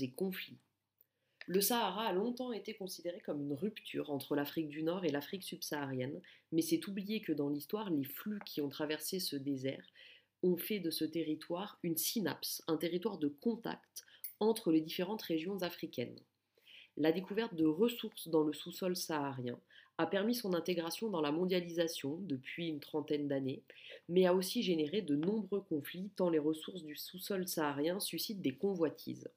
Et conflits. Le Sahara a longtemps été considéré comme une rupture entre l'Afrique du Nord et l'Afrique subsaharienne, mais c'est oublier que dans l'histoire, les flux qui ont traversé ce désert ont fait de ce territoire une synapse, un territoire de contact entre les différentes régions africaines. La découverte de ressources dans le sous-sol saharien a permis son intégration dans la mondialisation depuis une trentaine d'années, mais a aussi généré de nombreux conflits tant les ressources du sous-sol saharien suscitent des convoitises.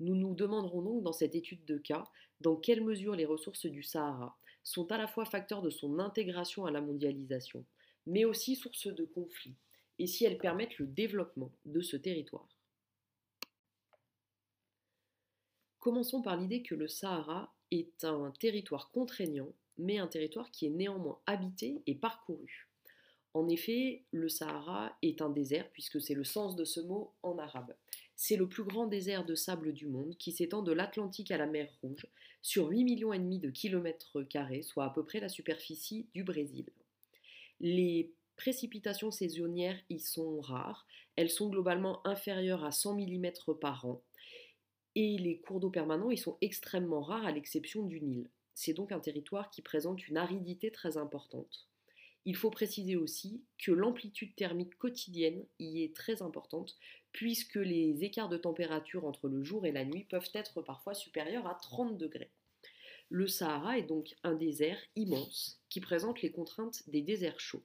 Nous nous demanderons donc dans cette étude de cas dans quelle mesure les ressources du Sahara sont à la fois facteurs de son intégration à la mondialisation, mais aussi source de conflits, et si elles permettent le développement de ce territoire. Commençons par l'idée que le Sahara est un territoire contraignant, mais un territoire qui est néanmoins habité et parcouru. En effet, le Sahara est un désert, puisque c'est le sens de ce mot en arabe. C'est le plus grand désert de sable du monde, qui s'étend de l'Atlantique à la mer Rouge, sur 8 millions de kilomètres carrés, soit à peu près la superficie du Brésil. Les précipitations saisonnières y sont rares, elles sont globalement inférieures à 100 mm par an, et les cours d'eau permanents ils sont extrêmement rares à l'exception du Nil. C'est donc un territoire qui présente une aridité très importante. Il faut préciser aussi que l'amplitude thermique quotidienne y est très importante puisque les écarts de température entre le jour et la nuit peuvent être parfois supérieurs à 30 degrés. Le Sahara est donc un désert immense qui présente les contraintes des déserts chauds.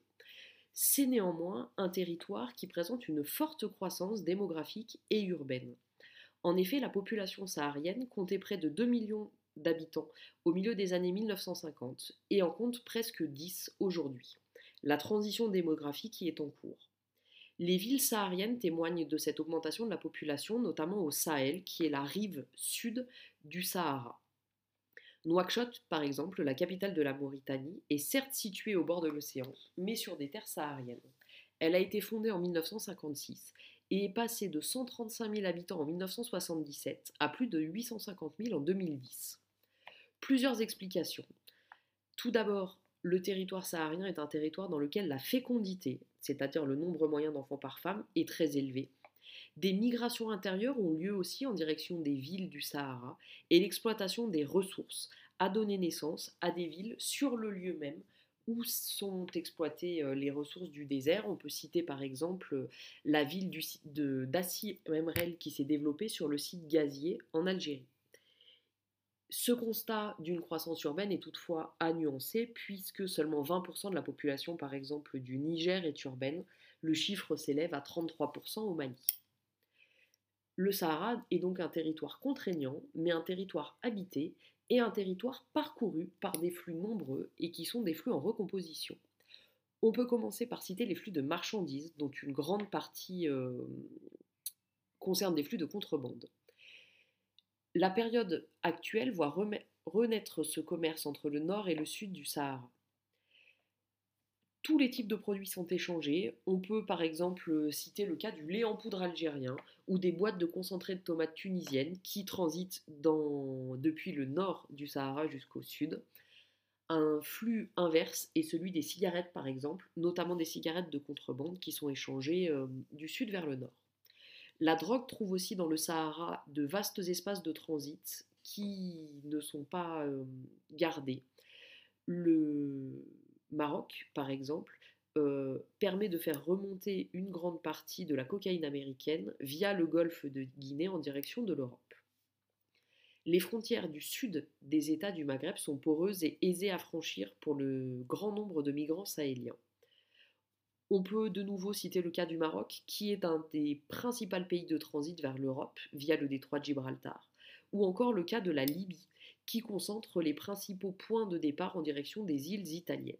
C'est néanmoins un territoire qui présente une forte croissance démographique et urbaine. En effet, la population saharienne comptait près de 2 millions d'habitants au milieu des années 1950 et en compte presque 10 aujourd'hui. La transition démographique y est en cours. Les villes sahariennes témoignent de cette augmentation de la population, notamment au Sahel, qui est la rive sud du Sahara. Nouakchott, par exemple, la capitale de la Mauritanie, est certes située au bord de l'océan, mais sur des terres sahariennes. Elle a été fondée en 1956 et est passé de 135 000 habitants en 1977 à plus de 850 000 en 2010. Plusieurs explications. Tout d'abord, le territoire saharien est un territoire dans lequel la fécondité, c'est-à-dire le nombre moyen d'enfants par femme, est très élevé. Des migrations intérieures ont lieu aussi en direction des villes du Sahara et l'exploitation des ressources a donné naissance à des villes sur le lieu même où sont exploitées euh, les ressources du désert. On peut citer par exemple la ville d'Assi Memrel qui s'est développée sur le site gazier en Algérie. Ce constat d'une croissance urbaine est toutefois à puisque seulement 20% de la population par exemple du Niger est urbaine, le chiffre s'élève à 33% au Mali. Le Sahara est donc un territoire contraignant, mais un territoire habité et un territoire parcouru par des flux nombreux et qui sont des flux en recomposition. On peut commencer par citer les flux de marchandises, dont une grande partie euh, concerne des flux de contrebande. La période actuelle voit renaître ce commerce entre le nord et le sud du Sahara tous les types de produits sont échangés. On peut par exemple citer le cas du lait en poudre algérien ou des boîtes de concentré de tomates tunisiennes qui transitent depuis le nord du Sahara jusqu'au sud. Un flux inverse est celui des cigarettes par exemple, notamment des cigarettes de contrebande qui sont échangées euh, du sud vers le nord. La drogue trouve aussi dans le Sahara de vastes espaces de transit qui ne sont pas euh, gardés. Le Maroc, par exemple, euh, permet de faire remonter une grande partie de la cocaïne américaine via le golfe de Guinée en direction de l'Europe. Les frontières du sud des États du Maghreb sont poreuses et aisées à franchir pour le grand nombre de migrants sahéliens. On peut de nouveau citer le cas du Maroc, qui est un des principaux pays de transit vers l'Europe via le détroit de Gibraltar, ou encore le cas de la Libye, qui concentre les principaux points de départ en direction des îles italiennes.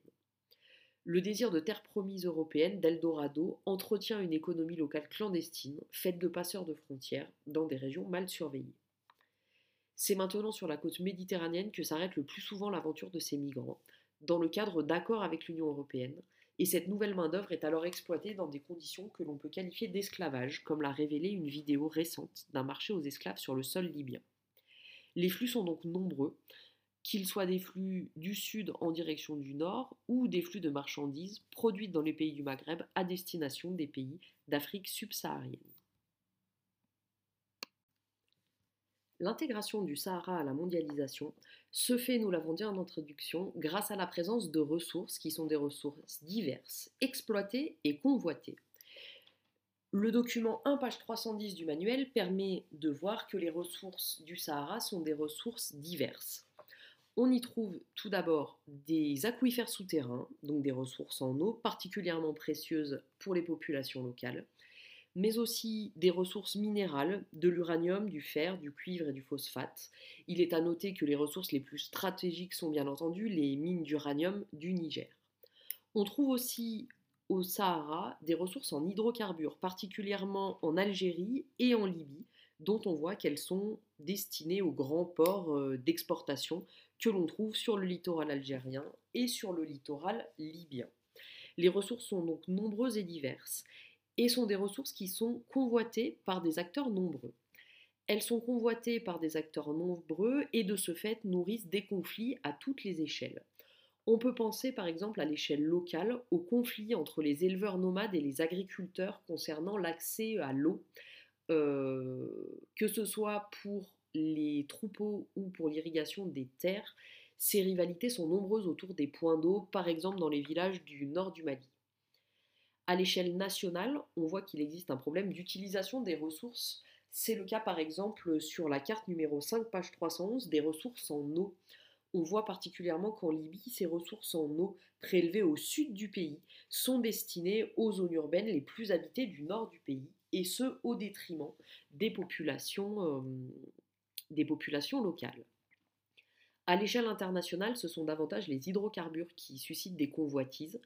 Le désir de terre promise européenne, d'Eldorado, entretient une économie locale clandestine, faite de passeurs de frontières, dans des régions mal surveillées. C'est maintenant sur la côte méditerranéenne que s'arrête le plus souvent l'aventure de ces migrants, dans le cadre d'accords avec l'Union européenne, et cette nouvelle main-d'œuvre est alors exploitée dans des conditions que l'on peut qualifier d'esclavage, comme l'a révélé une vidéo récente d'un marché aux esclaves sur le sol libyen. Les flux sont donc nombreux, qu'ils soient des flux du sud en direction du nord ou des flux de marchandises produites dans les pays du Maghreb à destination des pays d'Afrique subsaharienne. L'intégration du Sahara à la mondialisation se fait, nous l'avons dit en introduction, grâce à la présence de ressources qui sont des ressources diverses, exploitées et convoitées. Le document 1 page 310 du manuel permet de voir que les ressources du Sahara sont des ressources diverses. On y trouve tout d'abord des aquifères souterrains, donc des ressources en eau particulièrement précieuses pour les populations locales, mais aussi des ressources minérales, de l'uranium, du fer, du cuivre et du phosphate. Il est à noter que les ressources les plus stratégiques sont bien entendu les mines d'uranium du Niger. On trouve aussi au Sahara des ressources en hydrocarbures, particulièrement en Algérie et en Libye, dont on voit qu'elles sont destinées aux grands ports euh, d'exportation que l'on trouve sur le littoral algérien et sur le littoral libyen. Les ressources sont donc nombreuses et diverses, et sont des ressources qui sont convoitées par des acteurs nombreux. Elles sont convoitées par des acteurs nombreux et de ce fait nourrissent des conflits à toutes les échelles. On peut penser par exemple à l'échelle locale aux conflits entre les éleveurs nomades et les agriculteurs concernant l'accès à l'eau, euh, que ce soit pour les troupeaux ou pour l'irrigation des terres. Ces rivalités sont nombreuses autour des points d'eau, par exemple dans les villages du nord du Mali. À l'échelle nationale, on voit qu'il existe un problème d'utilisation des ressources. C'est le cas par exemple sur la carte numéro 5, page 311, des ressources en eau. On voit particulièrement qu'en Libye, ces ressources en eau prélevées au sud du pays sont destinées aux zones urbaines les plus habitées du nord du pays, et ce au détriment des populations, euh, des populations locales. À l'échelle internationale, ce sont davantage les hydrocarbures qui suscitent des convoitises.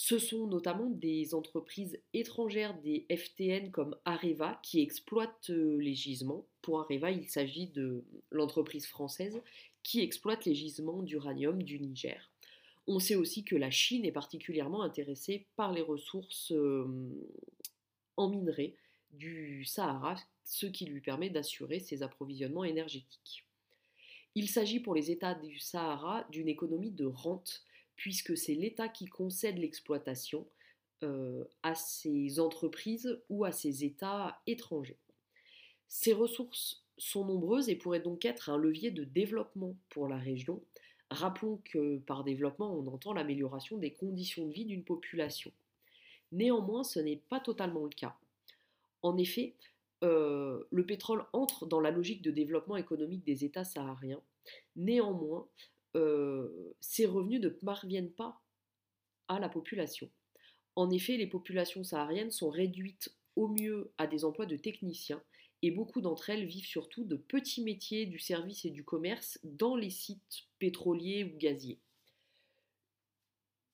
Ce sont notamment des entreprises étrangères, des FTN comme Areva, qui exploitent euh, les gisements. Pour Areva, il s'agit de l'entreprise française qui exploite les gisements d'uranium du Niger. On sait aussi que la Chine est particulièrement intéressée par les ressources euh, en minerais du Sahara, ce qui lui permet d'assurer ses approvisionnements énergétiques. Il s'agit pour les États du Sahara d'une économie de rente puisque c'est l'État qui concède l'exploitation euh, à ces entreprises ou à ces États étrangers. Ces ressources sont nombreuses et pourraient donc être un levier de développement pour la région. Rappelons que par développement, on entend l'amélioration des conditions de vie d'une population. Néanmoins, ce n'est pas totalement le cas. En effet, euh, le pétrole entre dans la logique de développement économique des États sahariens. Néanmoins, euh, ces revenus ne parviennent pas à la population. En effet, les populations sahariennes sont réduites au mieux à des emplois de techniciens et beaucoup d'entre elles vivent surtout de petits métiers du service et du commerce dans les sites pétroliers ou gaziers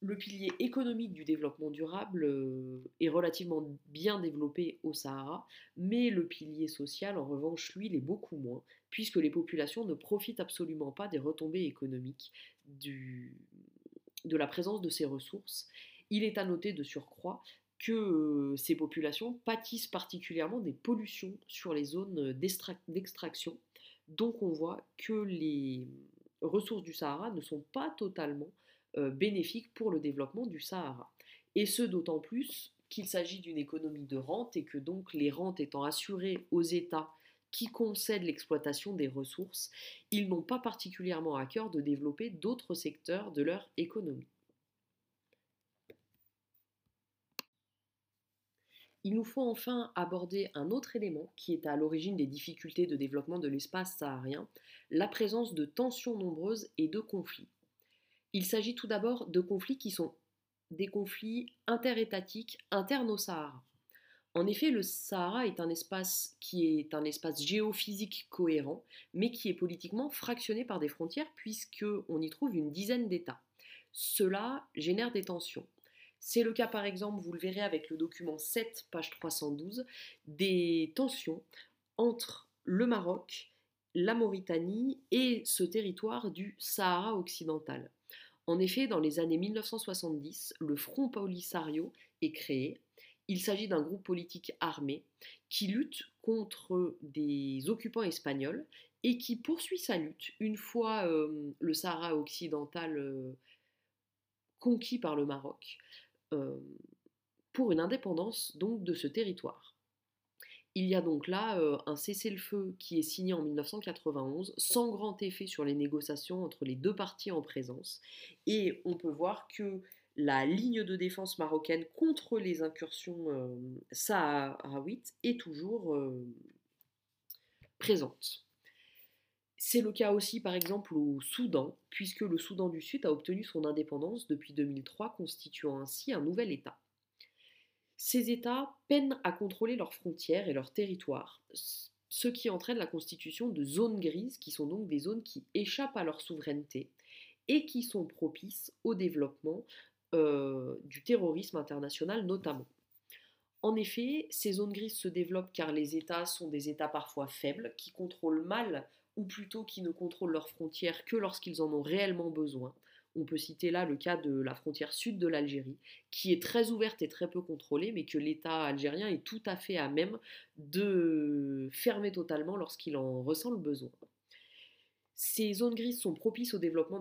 le pilier économique du développement durable euh, est relativement bien développé au Sahara, mais le pilier social, en revanche, lui, l'est beaucoup moins, puisque les populations ne profitent absolument pas des retombées économiques de la présence de ces ressources. Il est à noter de surcroît que euh, ces populations pâtissent particulièrement des pollutions sur les zones d'extraction. Donc on voit que les ressources du Sahara ne sont pas totalement bénéfique pour le développement du Sahara. Et ce d'autant plus qu'il s'agit d'une économie de rente et que donc les rentes étant assurées aux États qui concèdent l'exploitation des ressources, ils n'ont pas particulièrement à cœur de développer d'autres secteurs de leur économie. Il nous faut enfin aborder un autre élément qui est à l'origine des difficultés de développement de l'espace saharien, la présence de tensions nombreuses et de conflits. Il s'agit tout d'abord de conflits qui sont des conflits interétatiques internes au Sahara. En effet, le Sahara est un espace qui est un espace géophysique cohérent, mais qui est politiquement fractionné par des frontières puisqu'on y trouve une dizaine d'États. Cela génère des tensions. C'est le cas par exemple, vous le verrez avec le document 7, page 312, des tensions entre le Maroc, la Mauritanie et ce territoire du Sahara occidental. En effet, dans les années 1970, le Front Polisario est créé. Il s'agit d'un groupe politique armé qui lutte contre des occupants espagnols et qui poursuit sa lutte une fois euh, le Sahara occidental euh, conquis par le Maroc euh, pour une indépendance donc de ce territoire. Il y a donc là un cessez-le-feu qui est signé en 1991 sans grand effet sur les négociations entre les deux parties en présence. Et on peut voir que la ligne de défense marocaine contre les incursions euh, saharaouites est toujours présente. C'est le cas aussi par exemple au Soudan, puisque le Soudan du Sud a obtenu son indépendance depuis 2003, constituant ainsi un nouvel État. Ces États peinent à contrôler leurs frontières et leurs territoires, ce qui entraîne la constitution de zones grises, qui sont donc des zones qui échappent à leur souveraineté et qui sont propices au développement euh, du terrorisme international notamment. En effet, ces zones grises se développent car les États sont des États parfois faibles, qui contrôlent mal, ou plutôt qui ne contrôlent leurs frontières que lorsqu'ils en ont réellement besoin, on peut citer là le cas de la frontière sud de l'Algérie, qui est très ouverte et très peu contrôlée, mais que l'État algérien est tout à fait à même de fermer totalement lorsqu'il en ressent le besoin. Ces zones grises sont propices au développement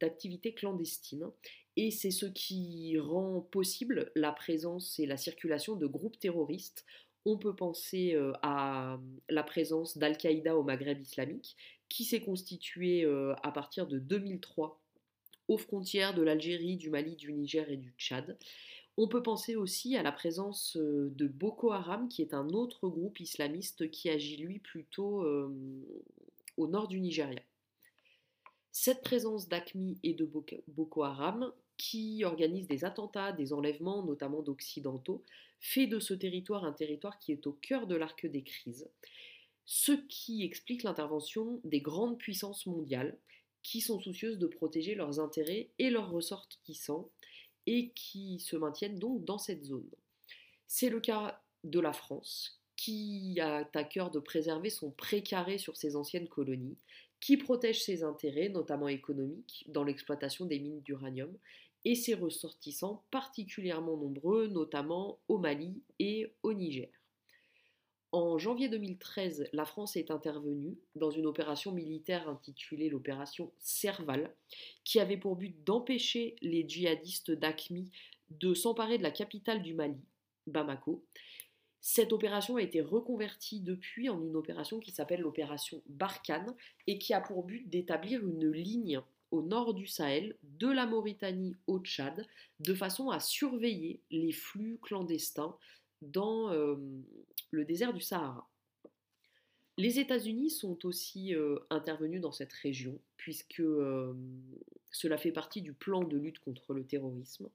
d'activités clandestines et c'est ce qui rend possible la présence et la circulation de groupes terroristes. On peut penser euh, à la présence d'Al-Qaïda au Maghreb islamique, qui s'est constituée euh, à partir de 2003 aux frontières de l'Algérie, du Mali, du Niger et du Tchad. On peut penser aussi à la présence euh, de Boko Haram, qui est un autre groupe islamiste qui agit lui plutôt euh, au nord du Nigeria. Cette présence d'ACMI et de Boko Haram, qui organise des attentats, des enlèvements, notamment d'occidentaux, fait de ce territoire un territoire qui est au cœur de l'arc des crises, ce qui explique l'intervention des grandes puissances mondiales qui sont soucieuses de protéger leurs intérêts et leurs ressortissants et qui se maintiennent donc dans cette zone. C'est le cas de la France, qui a à cœur de préserver son précaré sur ses anciennes colonies, qui protège ses intérêts, notamment économiques, dans l'exploitation des mines d'uranium, et ses ressortissants particulièrement nombreux, notamment au Mali et au Niger. En janvier 2013, la France est intervenue dans une opération militaire intitulée l'opération Serval, qui avait pour but d'empêcher les djihadistes d'ACMI de s'emparer de la capitale du Mali, Bamako. Cette opération a été reconvertie depuis en une opération qui s'appelle l'opération Barkhane et qui a pour but d'établir une ligne au nord du Sahel, de la Mauritanie au Tchad, de façon à surveiller les flux clandestins dans euh, le désert du Sahara. Les États-Unis sont aussi euh, intervenus dans cette région, puisque euh, cela fait partie du plan de lutte contre le terrorisme.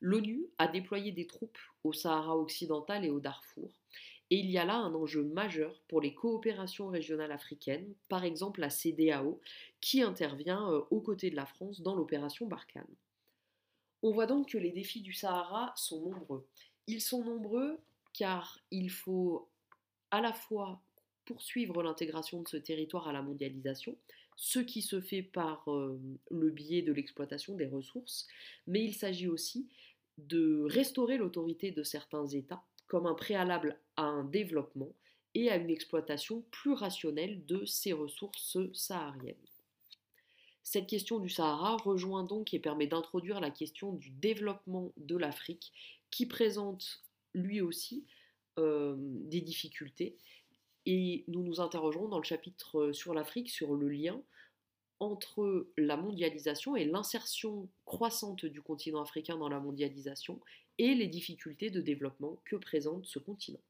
L'ONU a déployé des troupes au Sahara occidental et au Darfour, et il y a là un enjeu majeur pour les coopérations régionales africaines, par exemple la CDAO, qui intervient aux côtés de la France dans l'opération Barkhane. On voit donc que les défis du Sahara sont nombreux. Ils sont nombreux car il faut à la fois poursuivre l'intégration de ce territoire à la mondialisation, ce qui se fait par euh, le biais de l'exploitation des ressources, mais il s'agit aussi de restaurer l'autorité de certains États comme un préalable à un développement et à une exploitation plus rationnelle de ces ressources sahariennes. Cette question du Sahara rejoint donc et permet d'introduire la question du développement de l'Afrique qui présente lui aussi euh, des difficultés. Et nous nous interrogerons dans le chapitre euh, sur l'Afrique sur le lien entre la mondialisation et l'insertion croissante du continent africain dans la mondialisation et les difficultés de développement que présente ce continent.